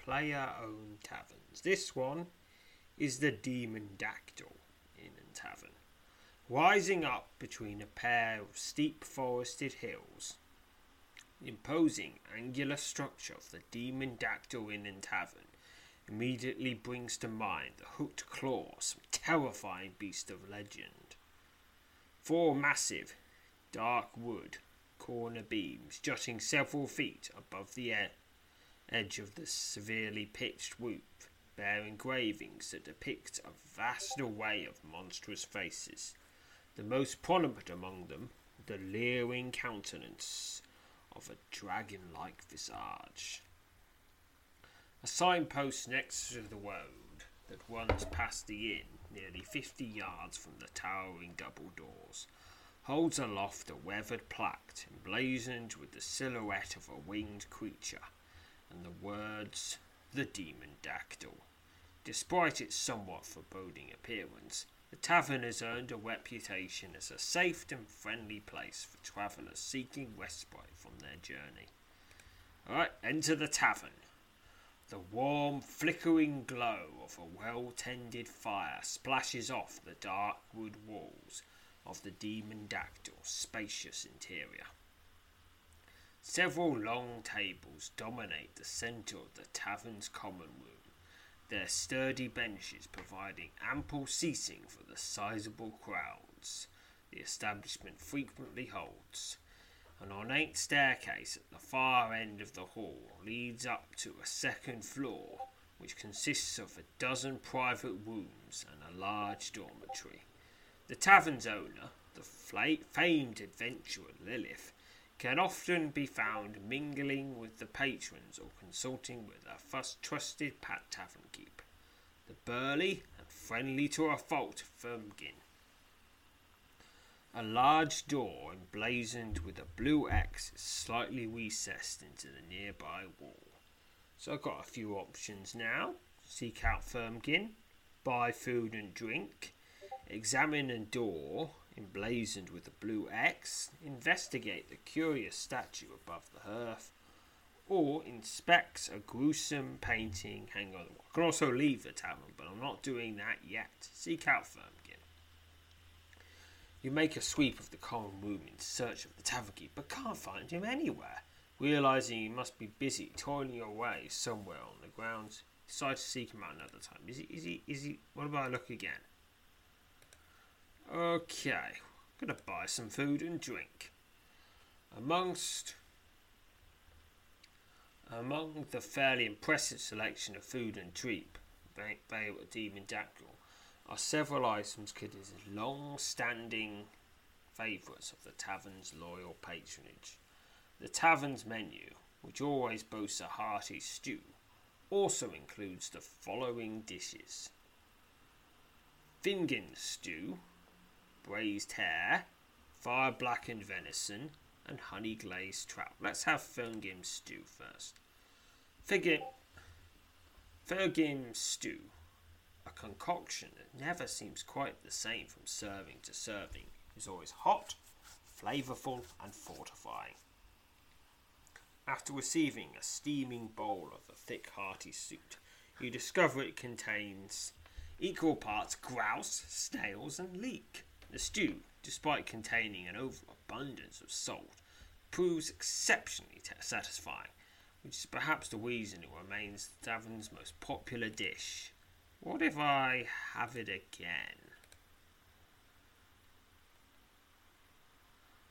player owned taverns. This one is the Demon Dactyl Inn and Tavern. Rising up between a pair of steep forested hills, the imposing angular structure of the Demon Dactyl Inn and Tavern immediately brings to mind the hooked claw, some terrifying beast of legend. Four massive, dark wood corner beams jutting several feet above the edge of the severely pitched roof bear engravings that depict a vast array of monstrous faces, the most prominent among them the leering countenance of a dragon-like visage. A signpost next to the road that runs past the inn, nearly fifty yards from the towering double doors, holds aloft a weathered plaque emblazoned with the silhouette of a winged creature and the words the demon dactyl. Despite its somewhat foreboding appearance, the tavern has earned a reputation as a safe and friendly place for travellers seeking respite from their journey. Alright, enter the tavern. The warm, flickering glow of a well tended fire splashes off the dark wood walls of the demon dactyl's spacious interior. Several long tables dominate the centre of the tavern's common room, their sturdy benches providing ample seating for the sizable crowds the establishment frequently holds. An ornate staircase at the far end of the hall leads up to a second floor, which consists of a dozen private rooms and a large dormitory. The tavern's owner, the famed adventurer Lilith, can often be found mingling with the patrons or consulting with a first trusted pat tavern keeper, the burly and friendly to a fault Firmgin. A large door emblazoned with a blue X is slightly recessed into the nearby wall. So I've got a few options now. Seek out Firmgin, buy food and drink, examine a door emblazoned with a blue X, investigate the curious statue above the hearth, or inspect a gruesome painting hanging on the wall. I can also leave the tavern, but I'm not doing that yet. Seek out Firmgin. You make a sweep of the common room in search of the tavern but can't find him anywhere. Realizing you must be busy toiling away somewhere on the grounds, decide to seek him out another time. Is he? Is he? Is he? What about I look again? Okay, gonna buy some food and drink. Amongst among the fairly impressive selection of food and drink available at Demon Dactyl are several items considered long-standing favourites of the tavern's loyal patronage. The tavern's menu, which always boasts a hearty stew, also includes the following dishes: Fingan stew, braised hare, fire blackened venison, and honey glazed trout. Let's have Fergim stew first. Fergim, Fergim stew, a concoction that never seems quite the same from serving to serving, is always hot, flavourful, and fortifying. After receiving a steaming bowl of the thick, hearty soup, you discover it contains equal parts grouse, snails, and leek. The stew, despite containing an overabundance of salt, proves exceptionally satisfying, which is perhaps the reason it remains Davern's most popular dish. What if I have it again?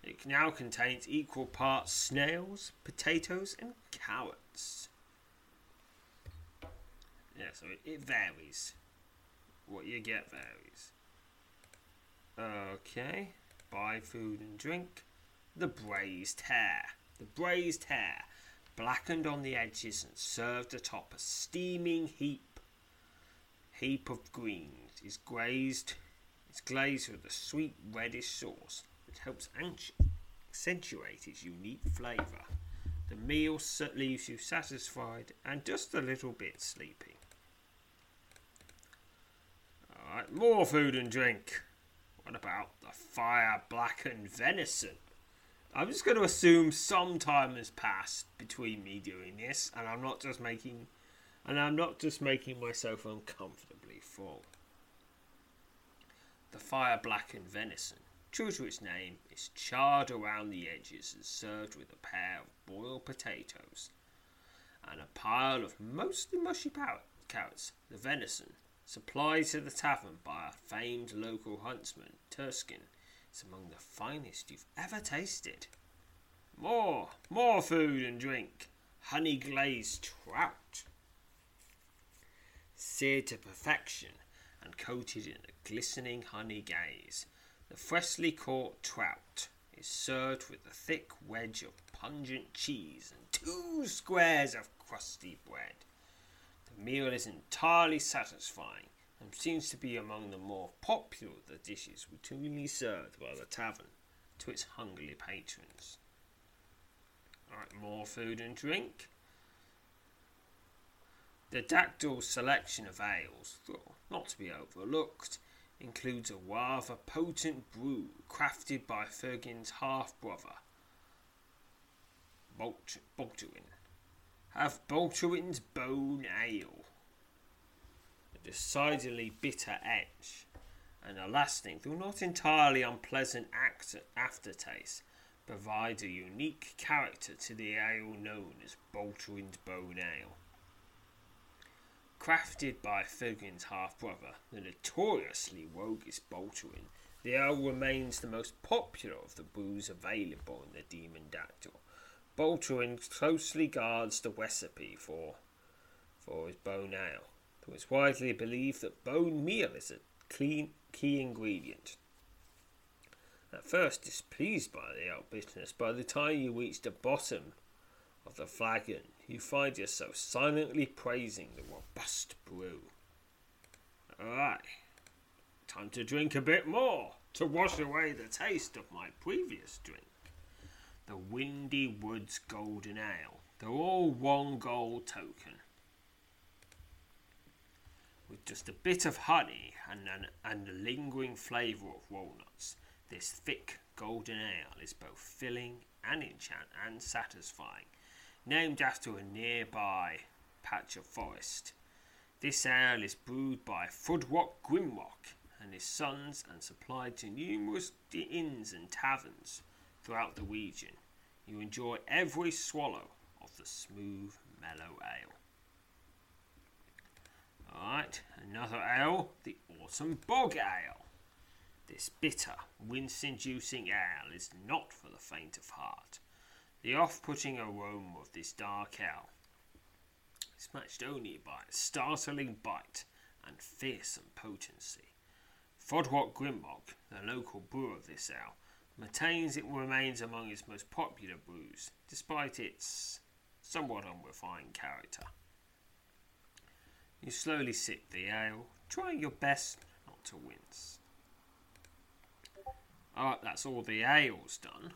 It now contains equal parts snails, potatoes, and carrots. Yeah, so it, it varies. What you get varies. Okay, buy food and drink. The braised hare. The braised hare, blackened on the edges and served atop a steaming heap heap of greens, is glazed. It's glazed with a sweet reddish sauce which helps accentuate its unique flavour. The meal leaves you satisfied and just a little bit sleepy. Alright, more food and drink. What about the fire blackened venison? I'm just going to assume some time has passed between me doing this, and I'm not just making, and I'm not just making myself uncomfortably full. The fire blackened venison, true to its name, is charred around the edges and served with a pair of boiled potatoes and a pile of mostly mushy carrots. The venison, supplied to the tavern by a famed local huntsman, Turskin, is among the finest you've ever tasted. More, more food and drink. Honey glazed trout. Seared to perfection and coated in a glistening honey glaze, the freshly caught trout is served with a thick wedge of pungent cheese and two squares of crusty bread. Meal is entirely satisfying and seems to be among the more popular of the dishes routinely served by the tavern to its hungry patrons. Alright, more food and drink. The Dactyl's selection of ales, though not to be overlooked, includes a rather potent brew crafted by Fergin's half brother, Baltuin. Have Baltuin's Bone Ale A decidedly bitter edge and a lasting, though not entirely unpleasant aftertaste, provides a unique character to the ale known as Balterin's Bone Ale. Crafted by Fergin's half brother, the notoriously roguish Balterin, the ale remains the most popular of the brews available in the Demon Dactyl. Balterin closely guards the recipe for, for his bone ale though it's widely believed that bone meal is a clean key ingredient. At first displeased by the ale business, by the time you reach the bottom of the flagon, you find yourself silently praising the robust brew. Alright, time to drink a bit more to wash away the taste of my previous drink. The Windy Woods Golden Ale. They're all one gold token with just a bit of honey and, an, and a lingering flavour of walnuts. This thick golden ale is both filling and enchant and satisfying. Named after a nearby patch of forest, this ale is brewed by Fudrock Grimrock and his sons and supplied to numerous inns and taverns throughout the region. You enjoy every swallow of the smooth, mellow ale. Alright, another ale, the Autumn Bog Ale. This bitter, wince inducing ale is not for the faint of heart. The off putting aroma of this dark ale is matched only by a startling bite and fearsome potency. Fodrock Grimrock, the local brewer of this ale, maintains it remains among its most popular brews, despite its somewhat unrefined character. You slowly sip the ale, trying your best not to wince. Alright, that's all the ale's done.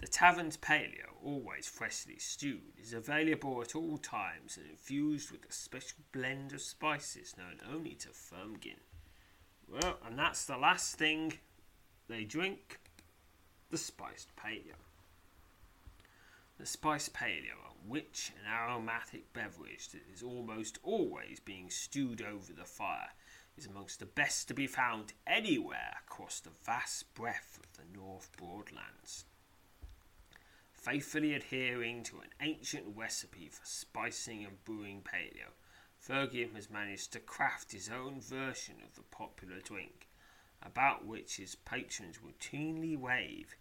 The tavern's paleo, always freshly stewed, is available at all times and infused with a special blend of spices known only to Firmgin. Well, and that's the last thing they drink the spiced paleo. The spiced paleo, a rich and aromatic beverage that is almost always being stewed over the fire, is amongst the best to be found anywhere across the vast breadth of the North Broadlands faithfully adhering to an ancient recipe for spicing and brewing paleo, Fergium has managed to craft his own version of the popular drink, about which his patrons routinely rave.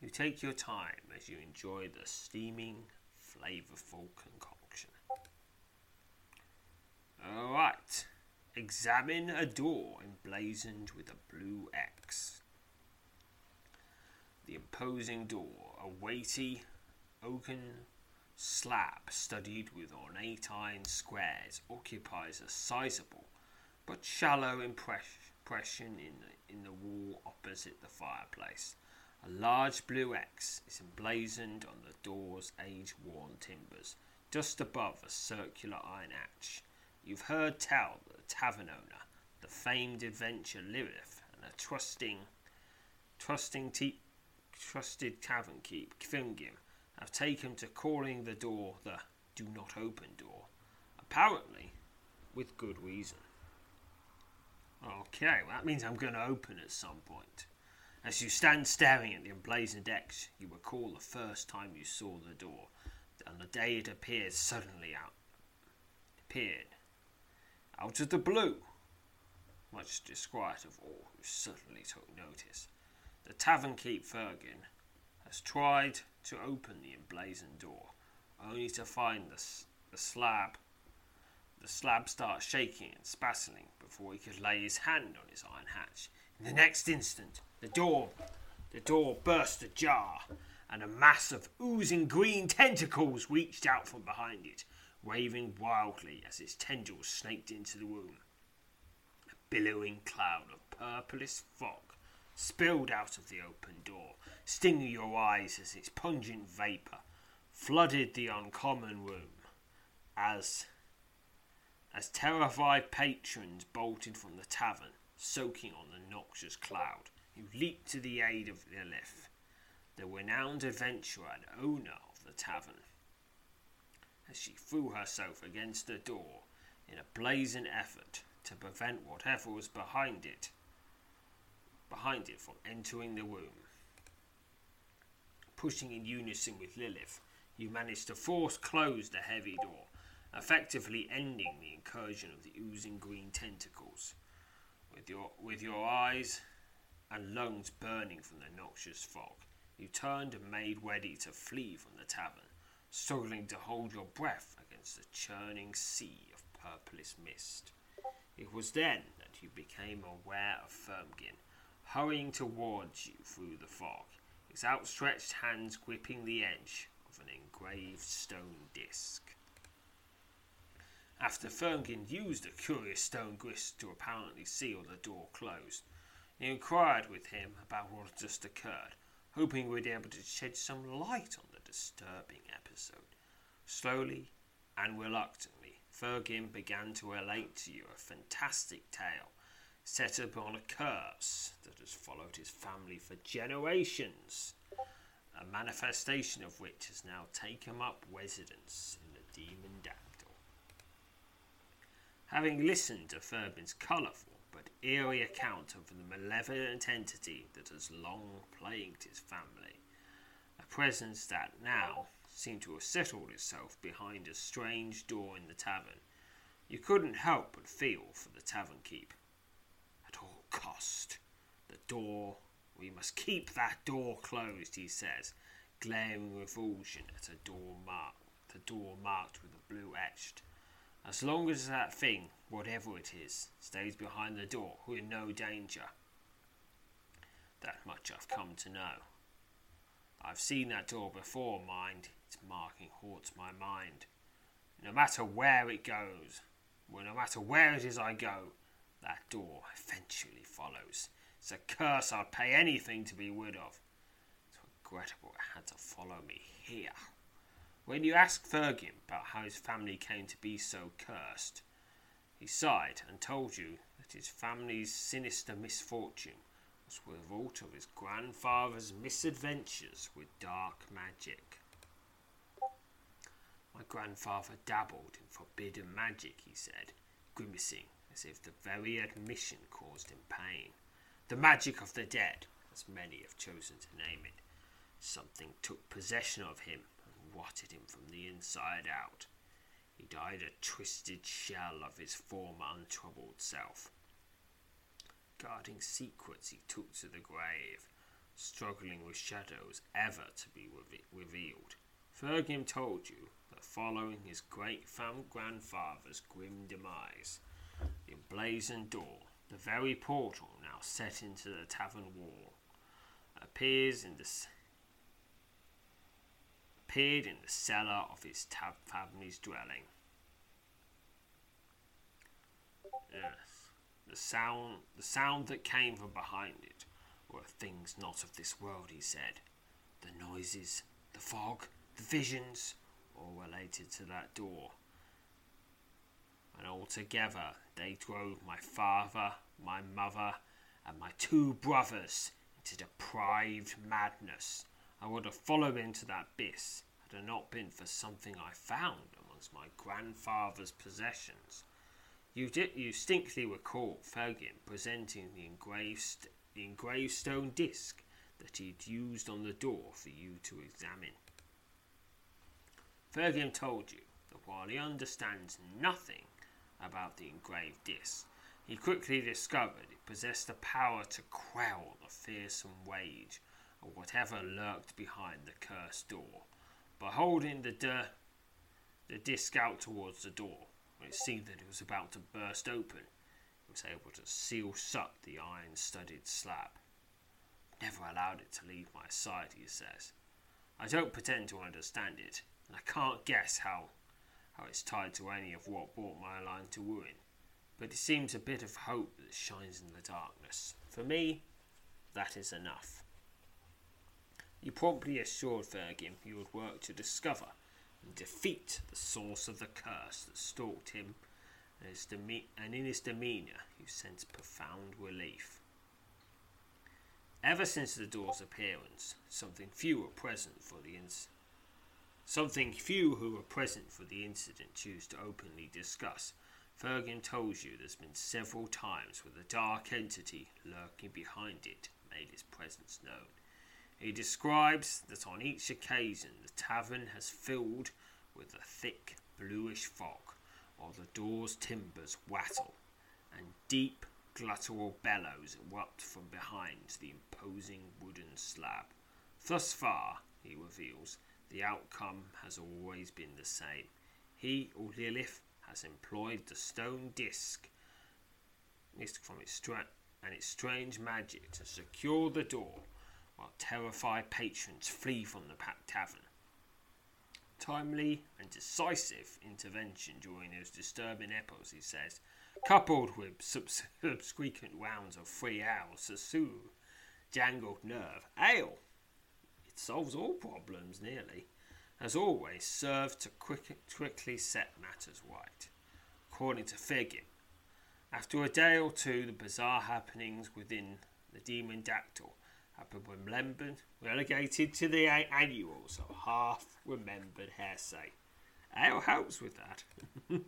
You take your time as you enjoy the steaming, flavourful concoction. Alright, examine a door emblazoned with a blue X. The imposing door, a weighty oaken slab studded with ornate iron squares, occupies a sizable but shallow impression in the, in the wall opposite the fireplace. A large blue X is emblazoned on the door's age worn timbers, just above a circular iron hatch. You've heard tell that the tavern owner, the famed adventure Lilith, and a trusting, trusting te- trusted tavern keep, Kvingim, have taken to calling the door the do not open door, apparently with good reason. Okay, well, that means I'm going to open at some point. As you stand staring at the emblazoned X, you recall the first time you saw the door, and the day it appeared suddenly out. Appeared out of the blue, much disquiet of all who suddenly took notice. The tavern keep Fergin has tried to open the emblazoned door, only to find the, the slab the slab start shaking and spasming before he could lay his hand on his iron hatch. In the next instant, the door the door burst ajar, and a mass of oozing green tentacles reached out from behind it, waving wildly as its tendrils snaked into the room. A billowing cloud of purplish fog spilled out of the open door, stinging your eyes as its pungent vapour flooded the uncommon room as as terrified patrons bolted from the tavern, soaking on the noxious cloud, you leaped to the aid of Lilith, the renowned adventurer and owner of the tavern. As she threw herself against the door in a blazing effort to prevent whatever was behind it behind it from entering the room. Pushing in unison with Lilith, you manage to force close the heavy door, effectively ending the incursion of the oozing green tentacles. With your, with your eyes and lungs burning from the noxious fog, you turned and made ready to flee from the tavern, struggling to hold your breath against the churning sea of purplish mist. It was then that you became aware of Firmgin hurrying towards you through the fog, his outstretched hands gripping the edge of an engraved stone disc. After Ferngin used a curious stone grist to apparently seal the door closed, he inquired with him about what had just occurred, hoping we'd be able to shed some light on the disturbing episode. Slowly and reluctantly, Fergin began to relate to you a fantastic tale set upon a curse that has followed his family for generations, a manifestation of which has now taken up residence in the demon dactyl. Having listened to Furbin's colourful but eerie account of the malevolent entity that has long plagued his family, a presence that now seemed to have settled itself behind a strange door in the tavern, you couldn't help but feel for the tavern keep cost. The door, we must keep that door closed, he says, glaring revulsion at a door marked, the door marked with a blue etched. As long as that thing, whatever it is, stays behind the door, we're in no danger. That much I've come to know. I've seen that door before, mind. Its marking haunts my mind. No matter where it goes, well, no matter where it is I go, that door eventually follows, It's a curse I'd pay anything to be rid of. It's regrettable it had to follow me here. When you asked Fergus about how his family came to be so cursed, he sighed and told you that his family's sinister misfortune was the result of his grandfather's misadventures with dark magic. My grandfather dabbled in forbidden magic, he said, grimacing as if the very admission caused him pain. The magic of the dead, as many have chosen to name it. Something took possession of him and rotted him from the inside out. He died a twisted shell of his former untroubled self. Guarding secrets he took to the grave, struggling with shadows ever to be revealed. Fergus told you that following his great grandfather's grim demise, the emblazoned door, the very portal now set into the tavern wall, appears in the appeared in the cellar of his tab- family's dwelling. Yes, the sound, the sound that came from behind it were things not of this world. He said, the noises, the fog, the visions, all related to that door. And altogether they drove my father, my mother, and my two brothers into deprived madness. I would have followed into that abyss had it not been for something I found amongst my grandfather's possessions. You, did, you distinctly recall Fergus presenting the engraved, the engraved stone disc that he'd used on the door for you to examine. Fergus told you that while he understands nothing about the engraved disc, he quickly discovered it possessed the power to quell the fearsome rage of whatever lurked behind the cursed door. By holding the, the disc out towards the door, when it seemed that it was about to burst open, he was able to seal shut the iron studded slab. Never allowed it to leave my side, he says. I don't pretend to understand it, and I can't guess how, how it's tied to any of what brought my line to ruin. But it seems a bit of hope that shines in the darkness. For me, that is enough. You promptly assured Fergus you would work to discover and defeat the source of the curse that stalked him, and, his deme- and in his demeanour you sensed profound relief. Ever since the door's appearance, something few were present for the inc- something few who were present for the incident choose to openly discuss. Fergus told you there's been several times where the dark entity lurking behind it made its presence known. He describes that on each occasion the tavern has filled with a thick bluish fog, while the door's timbers rattle, and deep guttural bellows erupt from behind the imposing wooden slab. Thus far, he reveals, the outcome has always been the same. He, or Lilith, has employed the stone disc from its stra- and its strange magic to secure the door while terrified patrons flee from the packed tavern. Timely and decisive intervention during those disturbing epochs, he says, coupled with subsequent rounds of free ale jangled nerve. Ale, solves all problems nearly, has always served to quick, quickly set matters right. According to Fergus, after a day or two, the bizarre happenings within the demon dactyl have been remembered, relegated to the annuals of half remembered hearsay. Ale helps with that.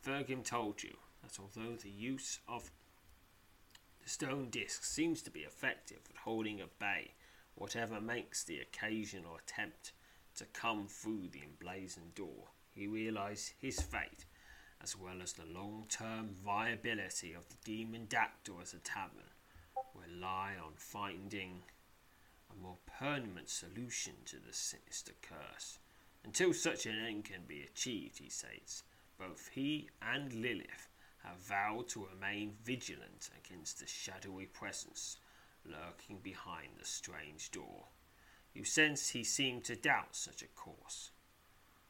Fergus told you that although the use of the stone disc seems to be effective at holding at bay whatever makes the occasional attempt to come through the emblazoned door, he realized his fate as well as the long term viability of the demon dactyl as a tavern rely on finding a more permanent solution to the sinister curse. Until such an end can be achieved, he states, both he and Lilith have vowed to remain vigilant against the shadowy presence lurking behind the strange door. You sense he seemed to doubt such a course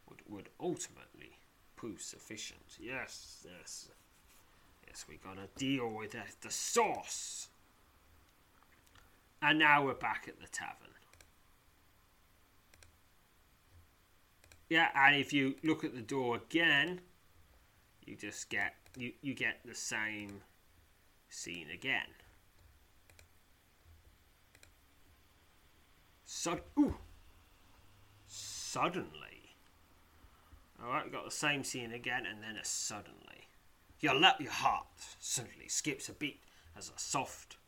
would, would ultimately prove sufficient. Yes, yes. Yes, we gotta deal with the, the source And now we're back at the tavern. Yeah, and if you look at the door again, you just get you, you get the same scene again. So, ooh, suddenly. Alright, got the same scene again, and then a suddenly. Your, lap, your heart suddenly skips a beat as a soft,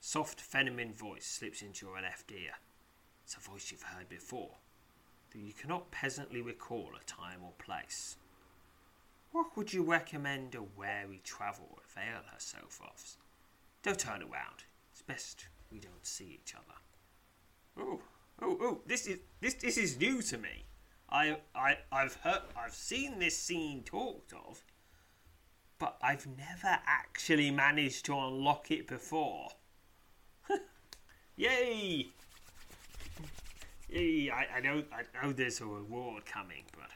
soft feminine voice slips into your left ear. It's a voice you've heard before, though you cannot presently recall a time or place. What would you recommend a wary traveller avail herself of? Don't turn around. It's best we don't see each other. Oh, oh, oh! This is this this is new to me. I I I've heard I've seen this scene talked of, but I've never actually managed to unlock it before. Yay! Yay! I, I know I know there's a reward coming, but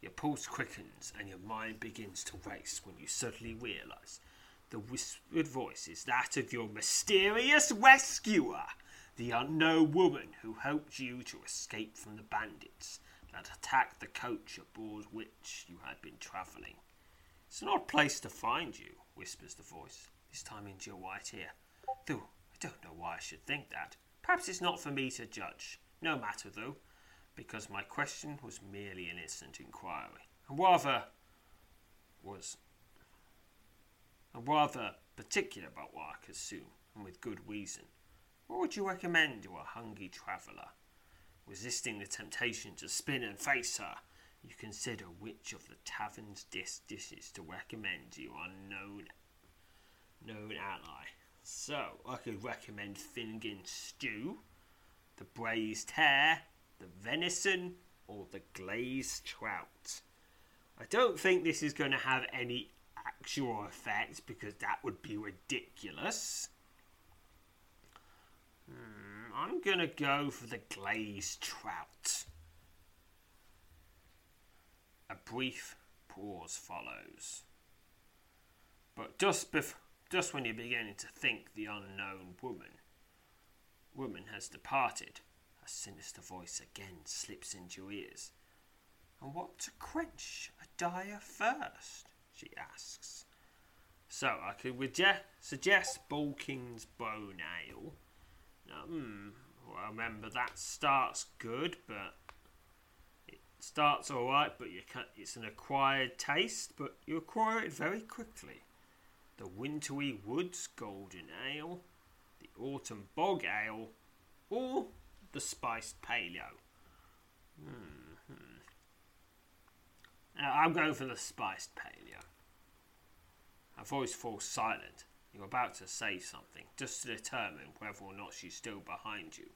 your pulse quickens and your mind begins to race when you suddenly realise the whispered voice is that of your mysterious rescuer, the unknown woman who helped you to escape from the bandits that attacked the coach aboard which you had been travelling. It's an odd place to find you, whispers the voice, this time into your white ear. Though I don't know why I should think that. Perhaps it's not for me to judge. No matter, though, because my question was merely an innocent inquiry, and rather was and rather particular about what I consume, and with good reason. What would you recommend to a hungry traveller? Resisting the temptation to spin and face her, you consider which of the tavern's dis- dishes to recommend to your unknown known ally. So, I could recommend Finnegan stew, the braised hare, the venison, or the glazed trout. I don't think this is going to have any actual effect because that would be ridiculous. Hmm, I'm gonna go for the glazed trout. A brief pause follows. But just bef- just when you're beginning to think the unknown woman woman has departed, a sinister voice again slips into your ears. And what to quench a dire thirst? She asks. So I could suggest Balking's Bone Ale. Hmm, well, remember that starts good, but it starts all right, but you can it's an acquired taste, but you acquire it very quickly. The Wintry Woods Golden Ale, the Autumn Bog Ale, or the Spiced Paleo. Hmm. Now, I'm going for the Spiced Paleo. Her voice falls silent. You're about to say something, just to determine whether or not she's still behind you,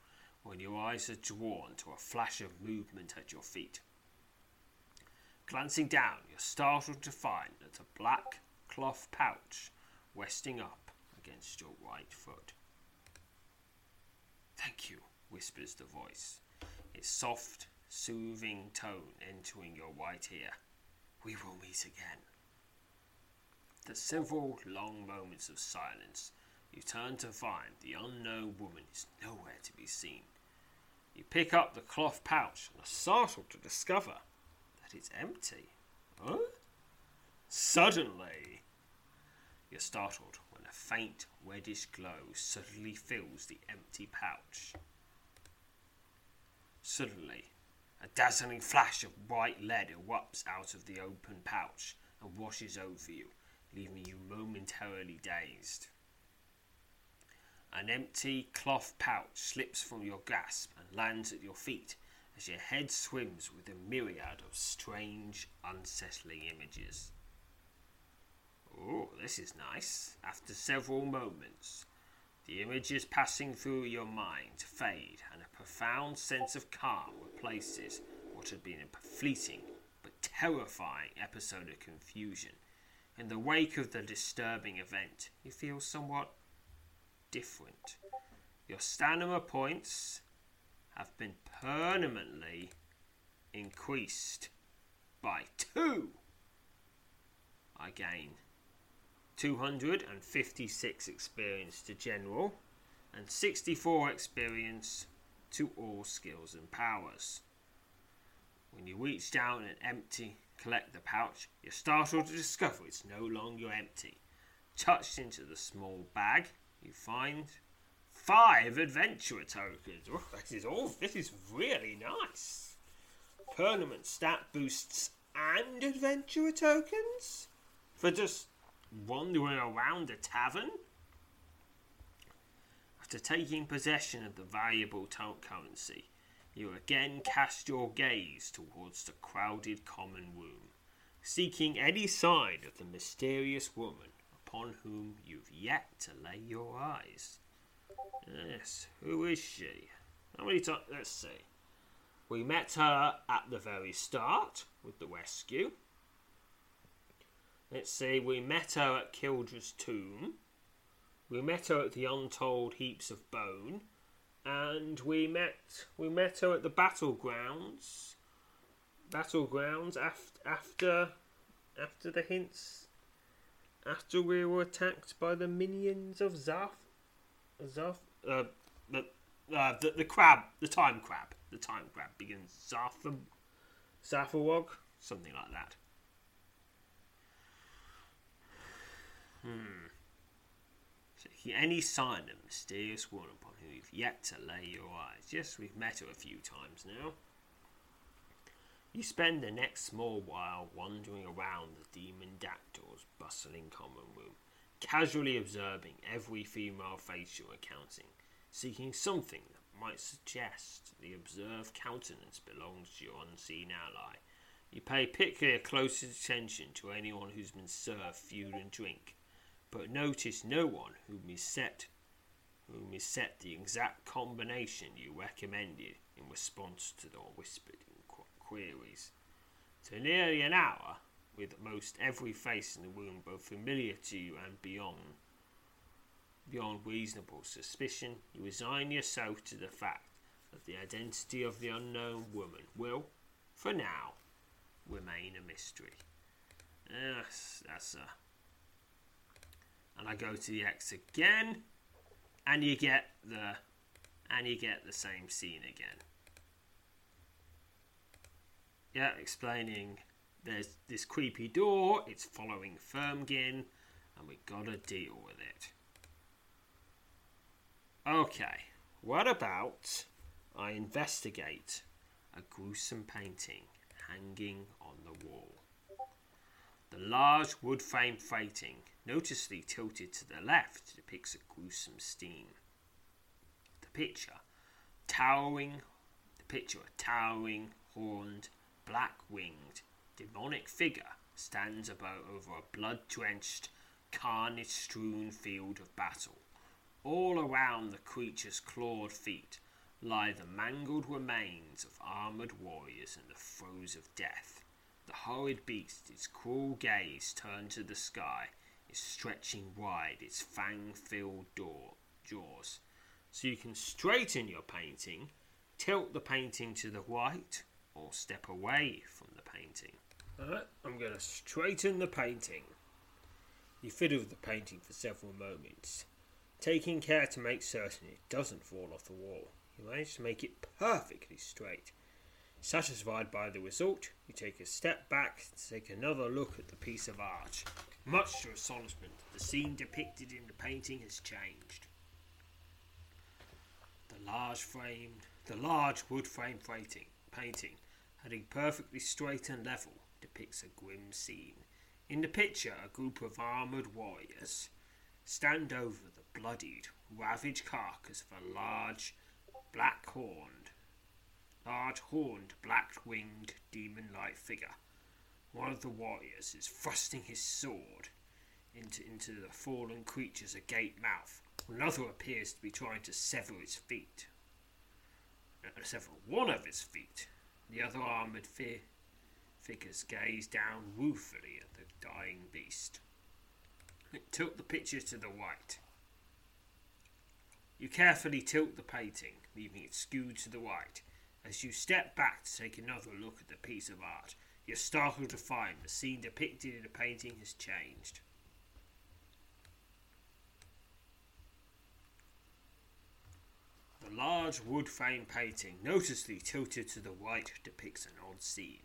when your eyes are drawn to a flash of movement at your feet. Glancing down, you're startled to find that a black cloth pouch resting up against your right foot. Thank you, whispers the voice, its soft, soothing tone entering your right ear. We will meet again. After several long moments of silence, you turn to find the unknown woman is nowhere to be seen. You pick up the cloth pouch and are startled to discover that it's empty. Huh? Suddenly, you're startled when a faint reddish glow suddenly fills the empty pouch. Suddenly, a dazzling flash of white lead erupts out of the open pouch and washes over you, leaving you momentarily dazed. An empty cloth pouch slips from your grasp and lands at your feet as your head swims with a myriad of strange, unsettling images. Oh, this is nice. After several moments, the images passing through your mind fade, and a profound sense of calm replaces what had been a fleeting but terrifying episode of confusion in the wake of the disturbing event, you feel somewhat different. Your stamina points have been permanently increased by two. I gain 256 experience to general, and 64 experience to all skills and powers. When you reach down and empty, collect the pouch, you're startled to discover it's no longer empty. Touched into the small bag, you find five adventurer tokens. Oh, this is all. This is really nice. Permanent stat boosts and adventurer tokens for just wandering around a tavern. After taking possession of the valuable currency, you again cast your gaze towards the crowded common room, seeking any sign of the mysterious woman upon whom you've yet to lay your eyes. Yes, who is she? How many times? Let's see. We met her at the very start with the rescue. Let's see, we met her at Kildra's tomb. We met her at the Untold Heaps of Bone. And we met we met her at the battlegrounds. Battlegrounds after after after the hints after we were attacked by the minions of Zaf Zaf uh, the, uh, the the crab the time crab the time crab begins Zaf Zafawog something like that. Hmm. Any sign of mysterious woman upon whom you've yet to lay your eyes? Yes, we've met her a few times now. You spend the next small while wandering around the demon dactyl's bustling common room, casually observing every female face you're encountering, seeking something that might suggest the observed countenance belongs to your unseen ally. You pay particular close attention to anyone who's been served food and drink, but notice no one whom is set whom is set the exact combination you recommended in response to your whispered queries. So nearly an hour, with most every face in the room both familiar to you and beyond beyond reasonable suspicion, you resign yourself to the fact that the identity of the unknown woman will, for now, remain a mystery. Yes, that's a and I go to the X again, and you get the and you get the same scene again. Yeah, explaining there's this creepy door, it's following Firmgin, and we gotta deal with it. Okay, what about I investigate a gruesome painting hanging on the wall? The large wood frame freighting, noticeably tilted to the left, depicts a gruesome scene. The picture, towering, the picture a towering, horned, black-winged, demonic figure stands about over a blood-drenched, carnage-strewn field of battle. All around the creature's clawed feet lie the mangled remains of armoured warriors in the throes of death. The horrid beast, its cruel gaze turned to the sky, is stretching wide its fang-filled jaws. So you can straighten your painting, tilt the painting to the right, or step away from the painting. Alright, I'm going to straighten the painting. You fiddle with the painting for several moments, taking care to make certain it doesn't fall off the wall. You manage to make it perfectly straight. Satisfied by the result, you take a step back to take another look at the piece of art. Much to astonishment, the scene depicted in the painting has changed. The large framed, the large wood frame painting, painting, heading perfectly straight and level, depicts a grim scene. In the picture, a group of armoured warriors stand over the bloodied, ravaged carcass of a large, black-horned, large-horned, black-winged, demon-like figure. One of the warriors is thrusting his sword into, into the fallen creature's agape mouth. Another appears to be trying to sever its feet. Uh, sever one of its feet. The other armoured fi- figures gaze down ruefully at the dying beast. Tilt the picture to the right. You carefully tilt the painting, leaving it skewed to the right. As you step back to take another look at the piece of art, you're startled to find the scene depicted in the painting has changed. The large wood frame painting, noticeably tilted to the right, depicts an odd scene.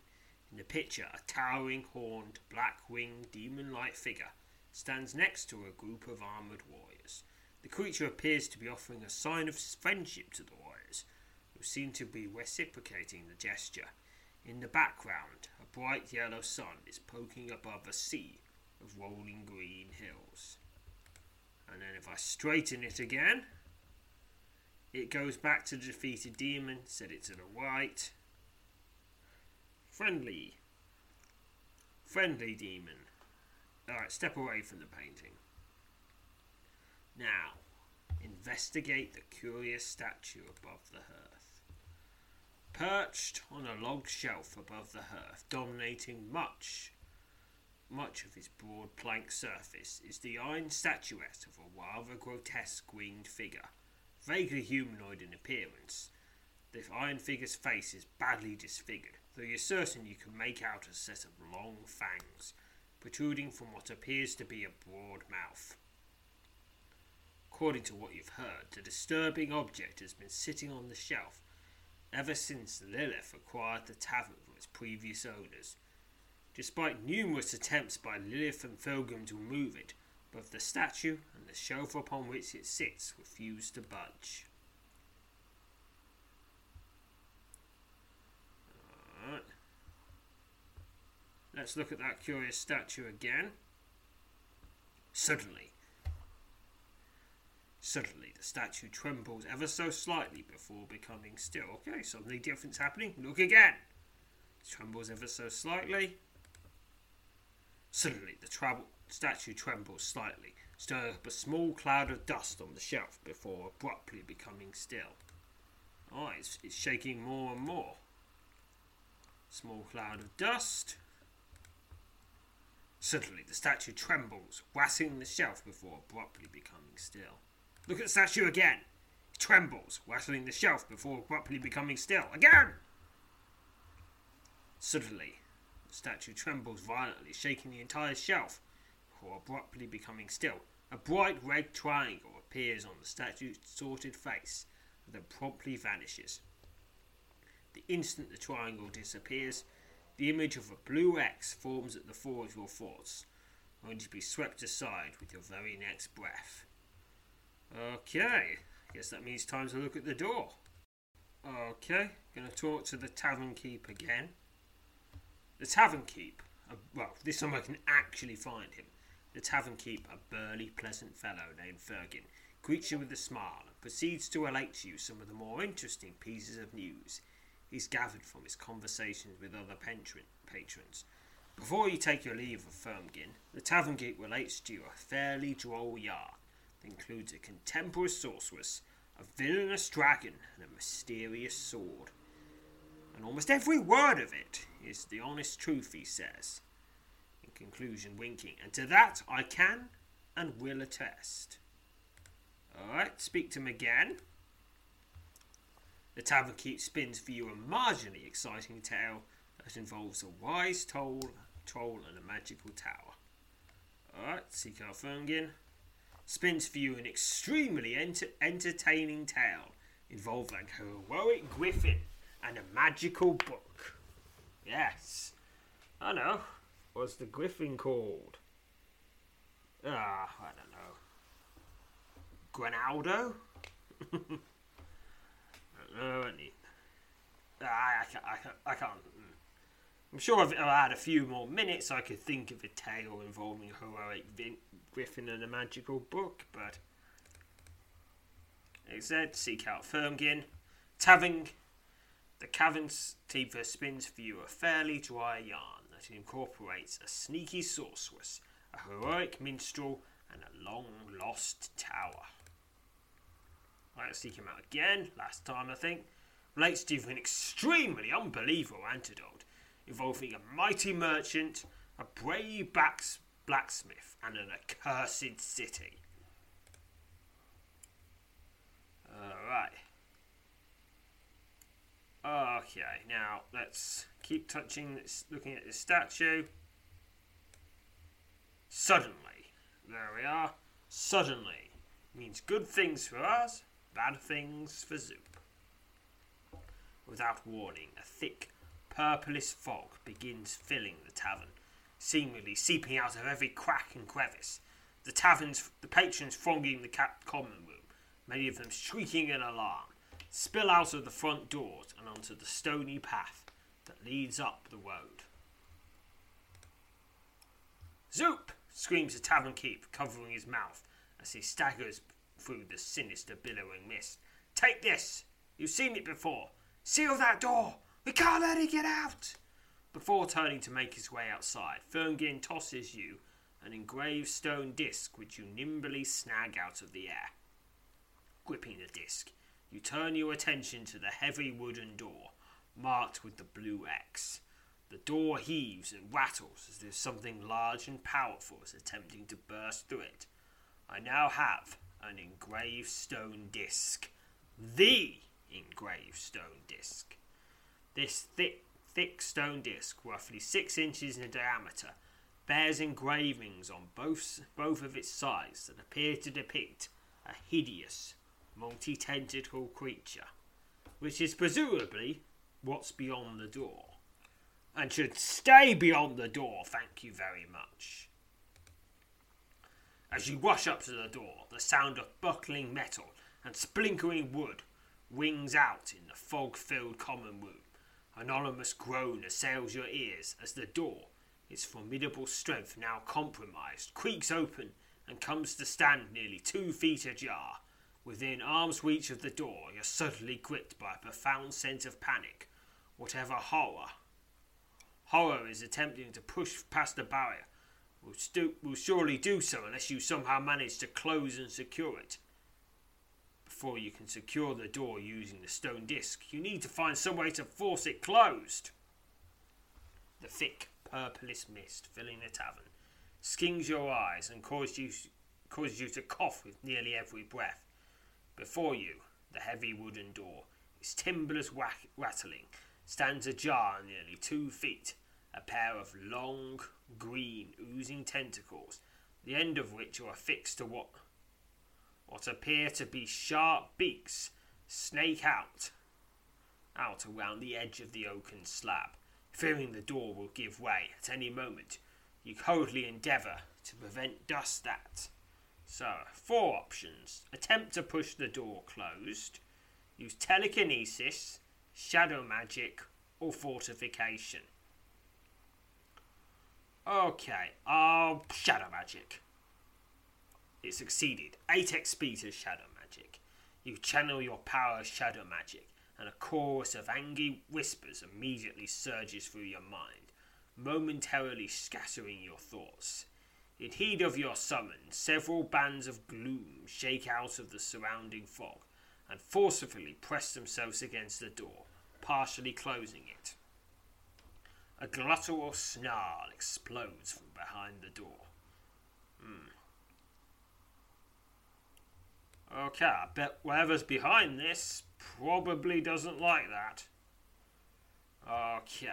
In the picture, a towering horned, black winged, demon like figure stands next to a group of armoured warriors. The creature appears to be offering a sign of friendship to the warriors, who seem to be reciprocating the gesture. In the background, a bright yellow sun is poking above a sea of rolling green hills. And then if I straighten it again, it goes back to the defeated demon, set it to the right. Friendly. Friendly demon. Alright, step away from the painting. Now, investigate the curious statue above the hearth. Perched on a log shelf above the hearth, dominating much, much of its broad plank surface, is the iron statuette of a rather grotesque winged figure vaguely humanoid in appearance. The iron figure's face is badly disfigured, though you're certain you can make out a set of long fangs protruding from what appears to be a broad mouth. According to what you've heard, the disturbing object has been sitting on the shelf ever since Lilith acquired the tavern from its previous owners. Despite numerous attempts by Lilith and Thilgrim to remove it, both the statue and the shelf upon which it sits refuse to budge. Let's look at that curious statue again. Suddenly, suddenly the statue trembles ever so slightly before becoming still. Okay, something different's happening. Look again. It trembles ever so slightly. Suddenly, the statue trembles slightly, stirring up a small cloud of dust on the shelf before abruptly becoming still. Oh, it's, it's shaking more and more. Small cloud of dust. Suddenly, the statue trembles, rattling the shelf before abruptly becoming still. Look at the statue again. It trembles, rattling the shelf before abruptly becoming still. Again! Suddenly, the statue trembles violently, shaking the entire shelf before abruptly becoming still. A bright red triangle appears on the statue's distorted face and then promptly vanishes. The instant the triangle disappears, the image of a blue X forms at the fore of your thoughts, only to be swept aside with your very next breath. Okay, guess that means time to look at the door. Okay, gonna talk to the tavern keep again. The tavern keep, uh, well, this time I can actually find him. The tavern keep, a burly, pleasant fellow named Fergin, greets you with a smile and proceeds to relate to you some of the more interesting pieces of news he's gathered from his conversations with other patron- patrons. Before you take your leave of Firmgin, the tavern keep relates to you a fairly droll yarn includes a contemporary sorceress, a villainous dragon, and a mysterious sword. And almost every word of it is the honest truth, he says In conclusion winking, and to that I can and will attest. Alright, speak to him again. The tavern keep spins for you a marginally exciting tale that involves a wise troll, troll and a magical tower. Alright, seek out Ferngin. Spins for you an extremely enter- entertaining tale involving a heroic griffin and a magical book. Yes, I know was the griffin called? Ah, I don't know. Granaldo? no, any. Ah, I can't, I can't, I can't. I'm sure if I had a few more minutes, I could think of a tale involving heroic vin- griffin and a magical book, but. Like I said, seek out Firmgin. Taving. The Caverns spins for you a fairly dry yarn that incorporates a sneaky sorceress, a heroic minstrel, and a long lost tower. Let's seek him out again, last time I think. Relates to an extremely unbelievable antidote involving a mighty merchant, a brave blacksmith, and an accursed city. Alright. Okay, now let's keep touching this, looking at this statue. Suddenly, there we are. Suddenly means good things for us, bad things for Zoop. Without warning, a thick, purplish fog begins filling the tavern, seemingly seeping out of every crack and crevice. The taverns, the patrons thronging the common room, many of them shrieking in alarm, spill out of the front doors and onto the stony path that leads up the road. Zoop! screams the tavern keep, covering his mouth as he staggers through the sinister billowing mist. Take this! You've seen it before. Seal that door! We can't let it get out! Before turning to make his way outside, Ferngin tosses you an engraved stone disc which you nimbly snag out of the air. Gripping the disc, you turn your attention to the heavy wooden door, marked with the blue X. The door heaves and rattles as if something large and powerful is attempting to burst through it. I now have an engraved stone disc. The engraved stone disc. This thick, thick stone disc, roughly six inches in diameter, bears engravings on both, both of its sides that appear to depict a hideous, multi tentacle creature, which is presumably what's beyond the door. And should stay beyond the door, thank you very much. As you rush up to the door, the sound of buckling metal and splintering wood rings out in the fog filled common room. An ominous groan assails your ears as the door, its formidable strength now compromised, creaks open and comes to stand nearly two feet ajar. Within arm's reach of the door, you're suddenly gripped by a profound sense of panic. Whatever horror. Horror is attempting to push past the barrier, will, stu- will surely do so unless you somehow manage to close and secure it. Before you can secure the door using the stone disc, you need to find some way to force it closed. The thick, purplish mist filling the tavern skings your eyes and causes you, causes you to cough with nearly every breath. Before you, the heavy wooden door, its timberless whack- rattling, stands ajar nearly two feet a pair of long, green, oozing tentacles, the end of which are affixed to what, what appear to be sharp beaks, snake out, out around the edge of the oaken slab. Fearing the door will give way at any moment, you coldly endeavour to prevent dust that. So, four options. Attempt to push the door closed, use telekinesis, shadow magic, or fortification. Okay, oh, shadow magic. It succeeded. 8 XP to shadow magic. You channel your power of shadow magic, and a chorus of angry whispers immediately surges through your mind, momentarily scattering your thoughts. In heed of your summons, several bands of gloom shake out of the surrounding fog and forcefully press themselves against the door, partially closing it. A glottal snarl explodes from behind the door. Okay, I bet whoever's behind this probably doesn't like that. Okay.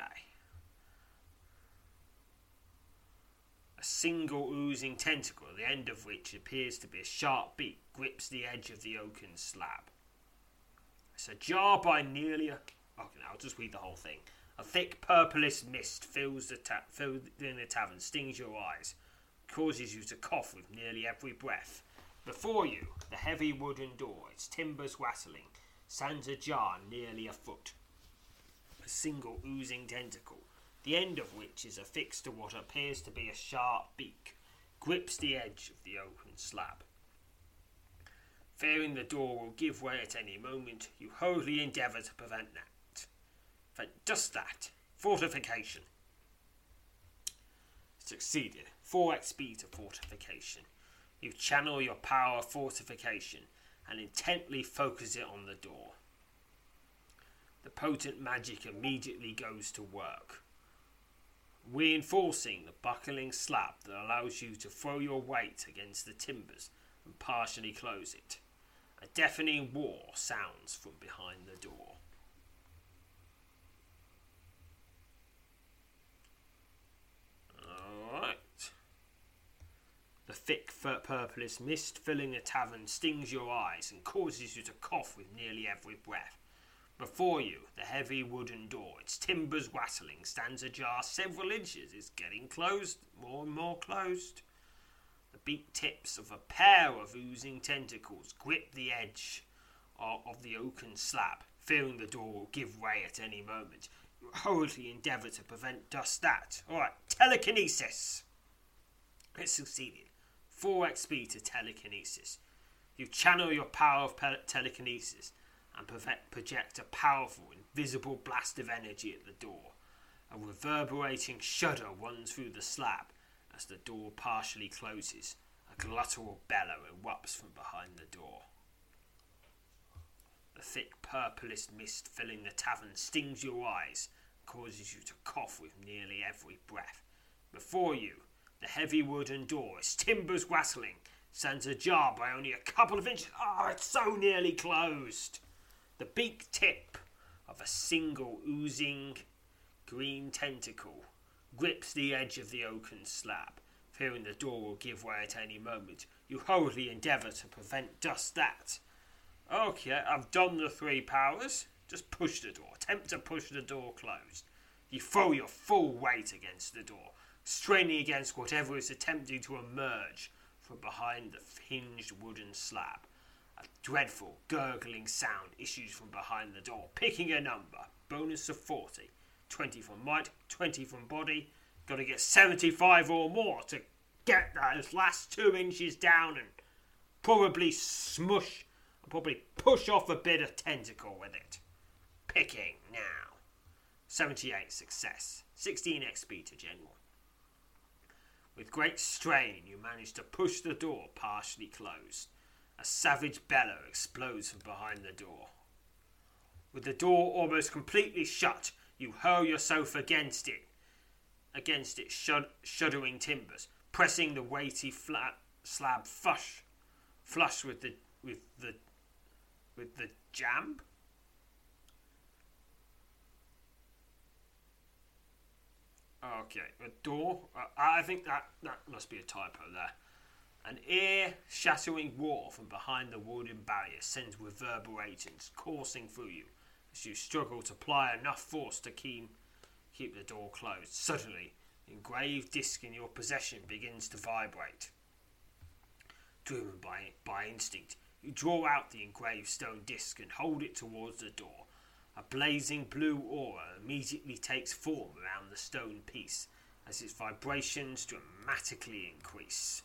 A single oozing tentacle, the end of which appears to be a sharp beak, grips the edge of the oaken slab. It's ajar by nearly a. Okay, I'll just read the whole thing. A thick purplish mist fills the, ta- fills in the tavern, stings your eyes, causes you to cough with nearly every breath. Before you, the heavy wooden door, its timbers rattling, stands ajar nearly a foot. A single oozing tentacle, the end of which is affixed to what appears to be a sharp beak, grips the edge of the open slab. Fearing the door will give way at any moment, you hurriedly endeavour to prevent that. For just that. Fortification. Succeeded. 4 XP to fortification. You channel your power fortification and intently focus it on the door. The potent magic immediately goes to work, reinforcing the buckling slab that allows you to throw your weight against the timbers and partially close it. A deafening roar sounds from behind the door. The thick purplish mist filling the tavern stings your eyes and causes you to cough with nearly every breath. Before you, the heavy wooden door, its timbers rattling, stands ajar several inches. It's getting closed, more and more closed. The beak tips of a pair of oozing tentacles grip the edge of, the oaken slab, fearing the door will give way at any moment. You hurriedly endeavour to prevent just that. Alright, telekinesis! It succeeded. 4 XP to telekinesis. You channel your power of telekinesis and project a powerful, invisible blast of energy at the door. A reverberating shudder runs through the slab as the door partially closes. A gluttural bellow erupts from behind the door. The thick purplish mist filling the tavern stings your eyes causes you to cough with nearly every breath. Before you, the heavy wooden door, its timbers rattling, stands ajar by only a couple of inches. Ah, oh, it's so nearly closed. The beak tip of a single oozing green tentacle grips the edge of the oaken slab. Fearing the door will give way at any moment, you hurriedly endeavour to prevent just that. Okay, I've done the three powers. Just push the door. Attempt to push the door closed. You throw your full weight against the door, straining against whatever is attempting to emerge from behind the hinged wooden slab. A dreadful gurgling sound issues from behind the door. Picking a number. Bonus of 40. 20 from might, 20 from body. Got to get 75 or more to get those last two inches down and probably smush and probably push off a bit of tentacle with it. Picking now. 78 success. 16 XP to general. With great strain, you manage to push the door partially closed. A savage bellow explodes from behind the door. With the door almost completely shut, you hurl yourself against it, against its shud- shuddering timbers, pressing the weighty flat slab flush, flush with the with the with the jamb. Okay, a door. I think that that must be a typo there. An ear shattering roar from behind the wooden barrier sends reverberations coursing through you as you struggle to apply enough force to keep, keep the door closed. Suddenly, the engraved disc in your possession begins to vibrate. Driven by, by instinct, you draw out the engraved stone disc and hold it towards the door. A blazing blue aura immediately takes form around the stone piece as its vibrations dramatically increase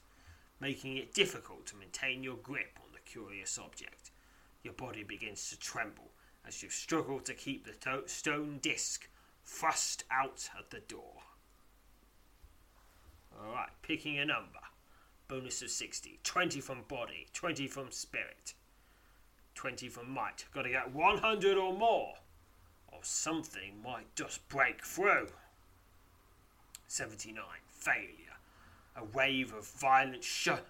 making it difficult to maintain your grip on the curious object. Your body begins to tremble as you struggle to keep the to- stone disc thrust out at the door. Alright, picking a number. Bonus of 60. 20 from body, 20 from spirit, 20 from might. Gotta get 100 or more, or something might just break through. 79. Failure. A wave of violent shud-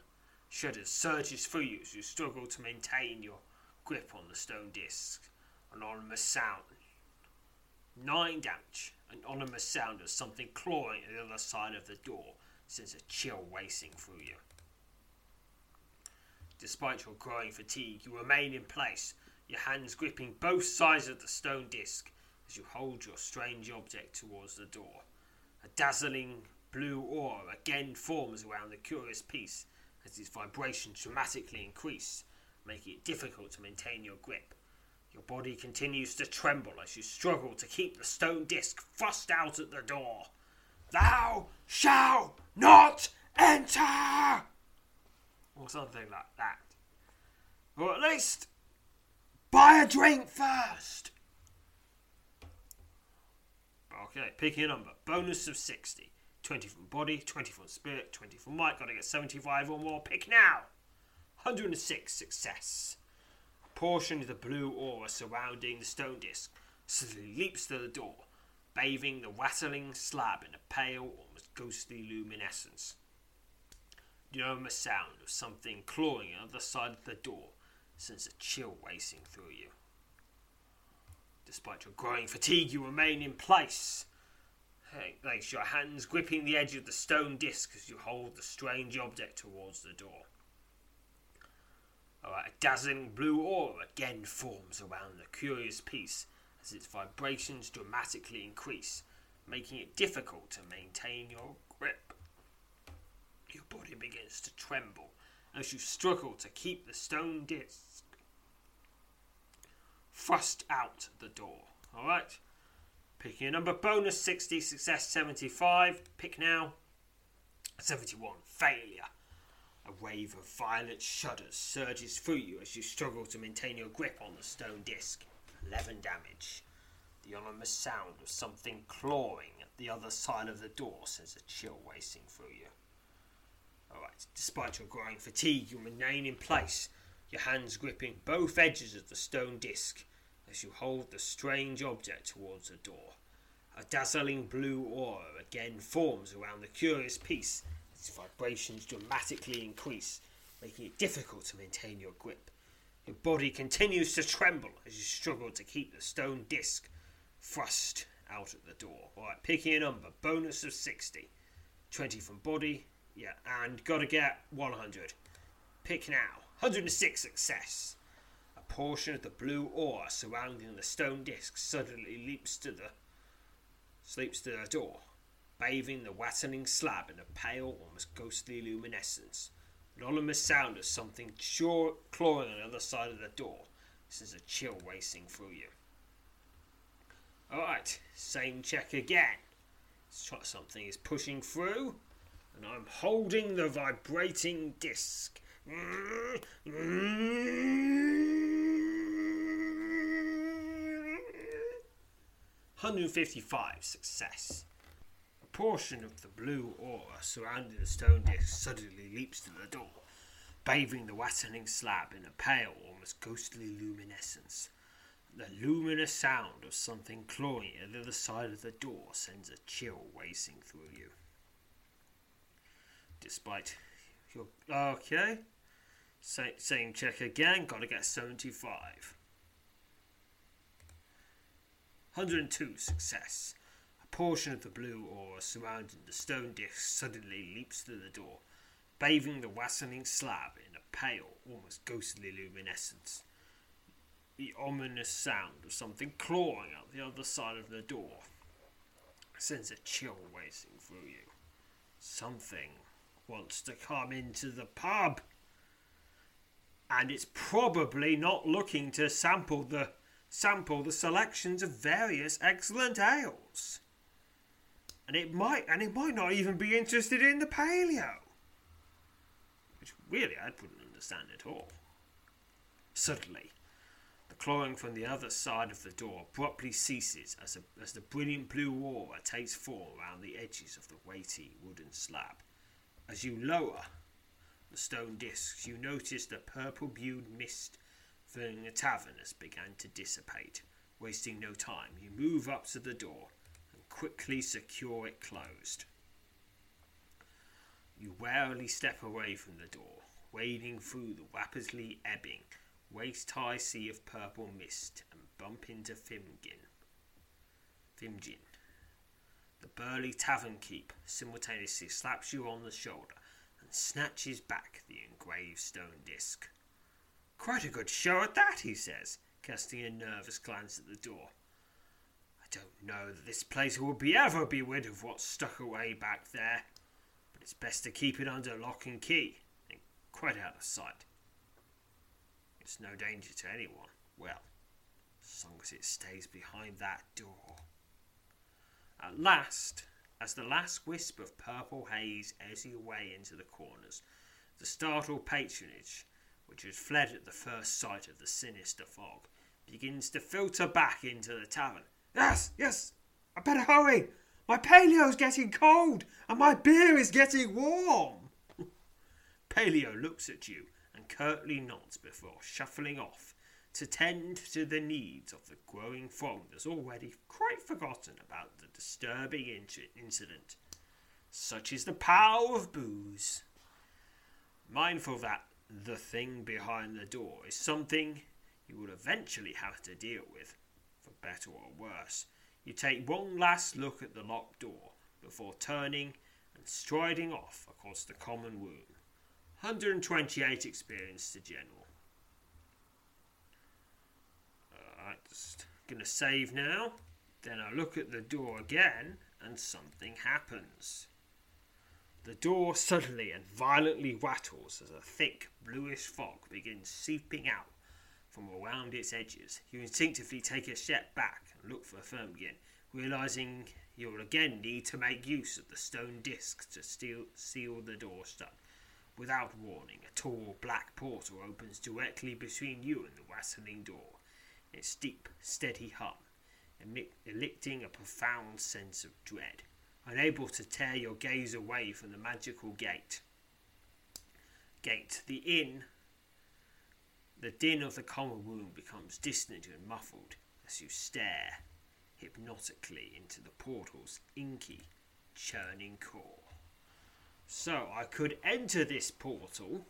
shudders surges through you as you struggle to maintain your grip on the stone disc. Anonymous sound. Nine damage. An ominous sound of something clawing at the other side of the door sends a chill racing through you. Despite your growing fatigue, you remain in place, your hands gripping both sides of the stone disc as you hold your strange object towards the door. A dazzling blue aura again forms around the curious piece as its vibrations dramatically increase, making it difficult to maintain your grip. Your body continues to tremble as you struggle to keep the stone disc thrust out at the door. Thou shalt not enter! Or something like that. Or at least, buy a drink first! Okay, picking a number. Bonus of 60. 20 from body, 20 from spirit, 20 from might. Gotta get 75 or more. Pick now! 106 success. A portion of the blue aura surrounding the stone disc suddenly leaps to the door, bathing the rattling slab in a pale, almost ghostly luminescence. The enormous sound of something clawing on the side of the door sends a chill racing through you. Despite your growing fatigue, you remain in place Place your hands gripping the edge of the stone disc as you hold the strange object towards the door. A dazzling blue aura again forms around the curious piece as its vibrations dramatically increase, making it difficult to maintain your. Your body begins to tremble as you struggle to keep the stone disc thrust out the door. Alright? Picking a number bonus 60, success 75. Pick now 71, failure. A wave of violent shudders surges through you as you struggle to maintain your grip on the stone disc. 11 damage. The ominous sound of something clawing at the other side of the door sends a chill racing through you. Alright, despite your growing fatigue, you remain in place, your hands gripping both edges of the stone disc as you hold the strange object towards the door. A dazzling blue aura again forms around the curious piece its vibrations dramatically increase, making it difficult to maintain your grip. Your body continues to tremble as you struggle to keep the stone disc thrust out at the door. Alright, picking a number. Bonus of 60. 20 from body. Yeah, and gotta get 100. Pick now. 106 success. A portion of the blue ore surrounding the stone disc suddenly leaps to the sleeps to the door bathing the watering slab in a pale, almost ghostly luminescence. An ominous sound of something clawing on the other side of the door sends a chill racing through you. Alright, same check again. Something is pushing through, and I'm holding the vibrating disc. 155 success A portion of the blue aura surrounding the stone disc suddenly leaps to the door, bathing the watering slab in a pale, almost ghostly luminescence. The luminous sound of something clawing at the other side of the door sends a chill racing through you. Despite your. Okay. Same check again, gotta get 75. 102 success A portion of the blue aura surrounding the stone disc suddenly leaps through the door, bathing the wassening slab in a pale, almost ghostly luminescence. The ominous sound of something clawing out the other side of the door sends a chill racing through you. Something wants to come into the pub. And it's probably not looking to sample the sample the selections of various excellent ales and it might and it might not even be interested in the paleo, which really I wouldn't understand at all. Suddenly, the clawing from the other side of the door abruptly ceases as, a, as the brilliant blue aura takes form around the edges of the weighty wooden slab. As you lower the stone discs, you notice the purple hued mist filling the tavern has begun to dissipate. Wasting no time, you move up to the door and quickly secure it closed. You warily step away from the door, wading through the rapidly ebbing, waist high sea of purple mist, and bump into Fimgin. Fimgin. The burly tavern keep simultaneously slaps you on the shoulder and snatches back the engraved stone disc. Quite a good show at that, he says, casting a nervous glance at the door I don't know that this place will be ever be rid of what's stuck away back there, but it's best to keep it under lock and key and quite out of sight. It's no danger to anyone, well, as long as it stays behind that door. At last, as the last wisp of purple haze edges away into the corners, the startled patronage, which had fled at the first sight of the sinister fog, begins to filter back into the tavern Yes, yes, I better hurry. My paleo's getting cold and my beer is getting warm. Paleo looks at you and curtly nods before shuffling off to tend to the needs of the growing that's already quite forgotten about the disturbing incident. Such is the power of booze. Mindful that the thing behind the door is something you will eventually have to deal with, for better or worse, You take one last look at the locked door before turning and striding off across the common room. 128 experience to general. Alright, gonna save now. Then I look at the door again and something happens. The door suddenly and violently rattles as a thick bluish fog begins seeping out from around its edges. You instinctively take a step back and look for a firm again, realizing you'll again need to make use of the stone disc to steal, seal the door shut. Without warning, a tall black portal opens directly between you and the rattling door, its deep, steady hum eliciting a profound sense of dread, unable to tear your gaze away from the magical gate. Gate, the inn. The din of the common room becomes distant and muffled as you stare hypnotically into the portal's inky, churning core. So I could enter this portal,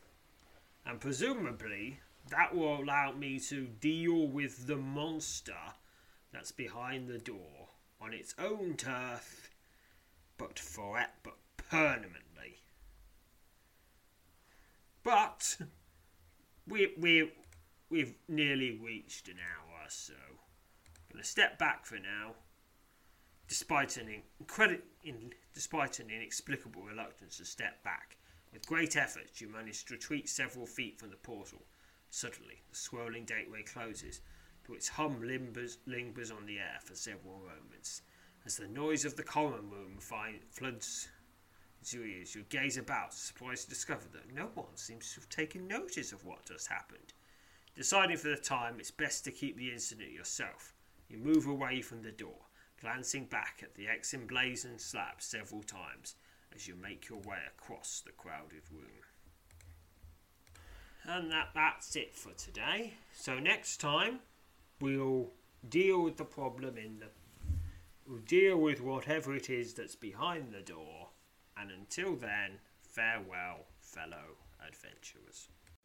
and presumably that will allow me to deal with the monster that's behind the door on its own turf, but for it, but permanently. But we we we've nearly reached an hour, so I'm gonna step back for now despite an incredible, in, despite an inexplicable reluctance to step back. With great effort, you manage to retreat several feet from the portal. Suddenly, the swirling gateway closes, but its hum lingers, lingers on the air for several moments. As the noise of the common room find, floods your ears, you gaze about, surprised to discover that no one seems to have taken notice of what just happened. Deciding for the time it's best to keep the incident yourself, you move away from the door glancing back at the ex emblazoned slab several times as you make your way across the crowded room. And that, that's it for today. So next time we'll deal with the problem in the we'll deal with whatever it is that's behind the door. And until then, farewell, fellow adventurers.